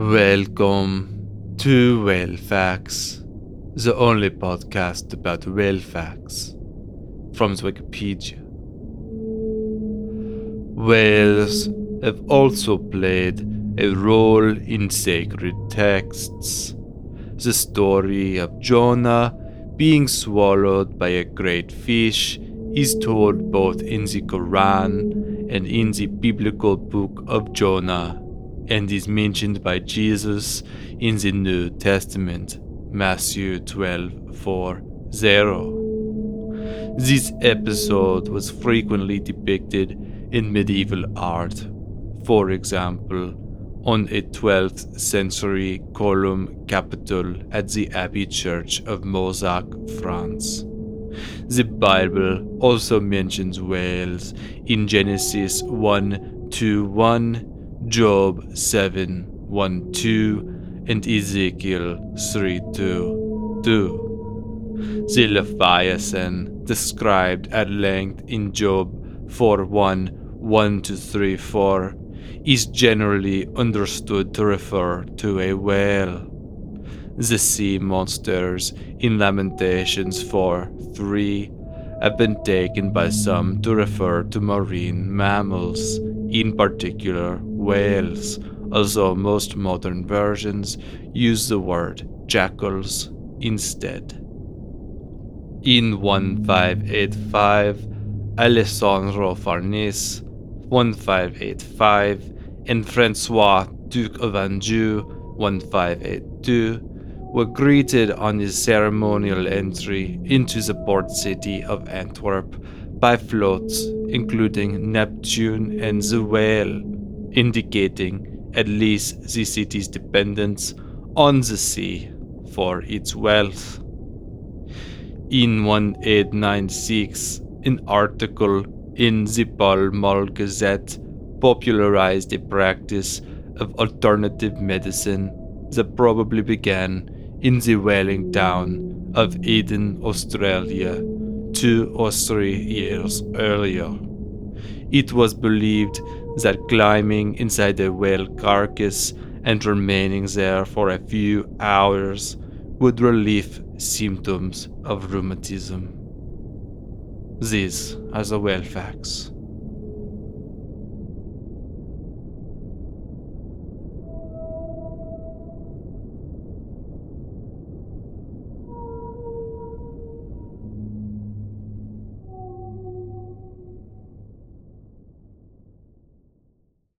Welcome to Whale Facts, the only podcast about whale facts from Wikipedia. Whales have also played a role in sacred texts. The story of Jonah being swallowed by a great fish is told both in the Quran and in the biblical book of Jonah and is mentioned by Jesus in the New Testament, Matthew 12 4 0. This episode was frequently depicted in medieval art, for example, on a 12th century column capital at the Abbey Church of Mozac, France. The Bible also mentions whales in Genesis 1 2 1 Job 7 1 2, and Ezekiel 3 2 2. The Leviathan, described at length in Job 4 1 1 to 3 4, is generally understood to refer to a whale. The sea monsters in Lamentations 4 3 have been taken by some to refer to marine mammals, in particular whales, although most modern versions use the word jackals instead. In 1585, Alessandro Farnese, 1585, and Francois Duke of Anjou, 1582, were greeted on his ceremonial entry into the port city of Antwerp by floats including Neptune and the Whale indicating at least the city's dependence on the sea for its wealth. In 1896, an article in the Pall Mall Gazette popularized a practice of alternative medicine that probably began in the whaling town of Eden, Australia, two or three years earlier. It was believed that climbing inside a whale carcass and remaining there for a few hours would relieve symptoms of rheumatism. These are the whale facts.